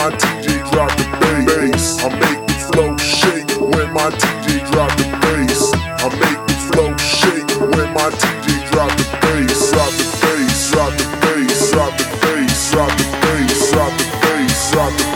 my DJ drop the bass. I make the flow shake when my DJ drop the bass. I make the flow shake when my DJ drop the bass. Drop the bass, drop the bass, drop the bass, drop the bass, drop the bass, drop the bass.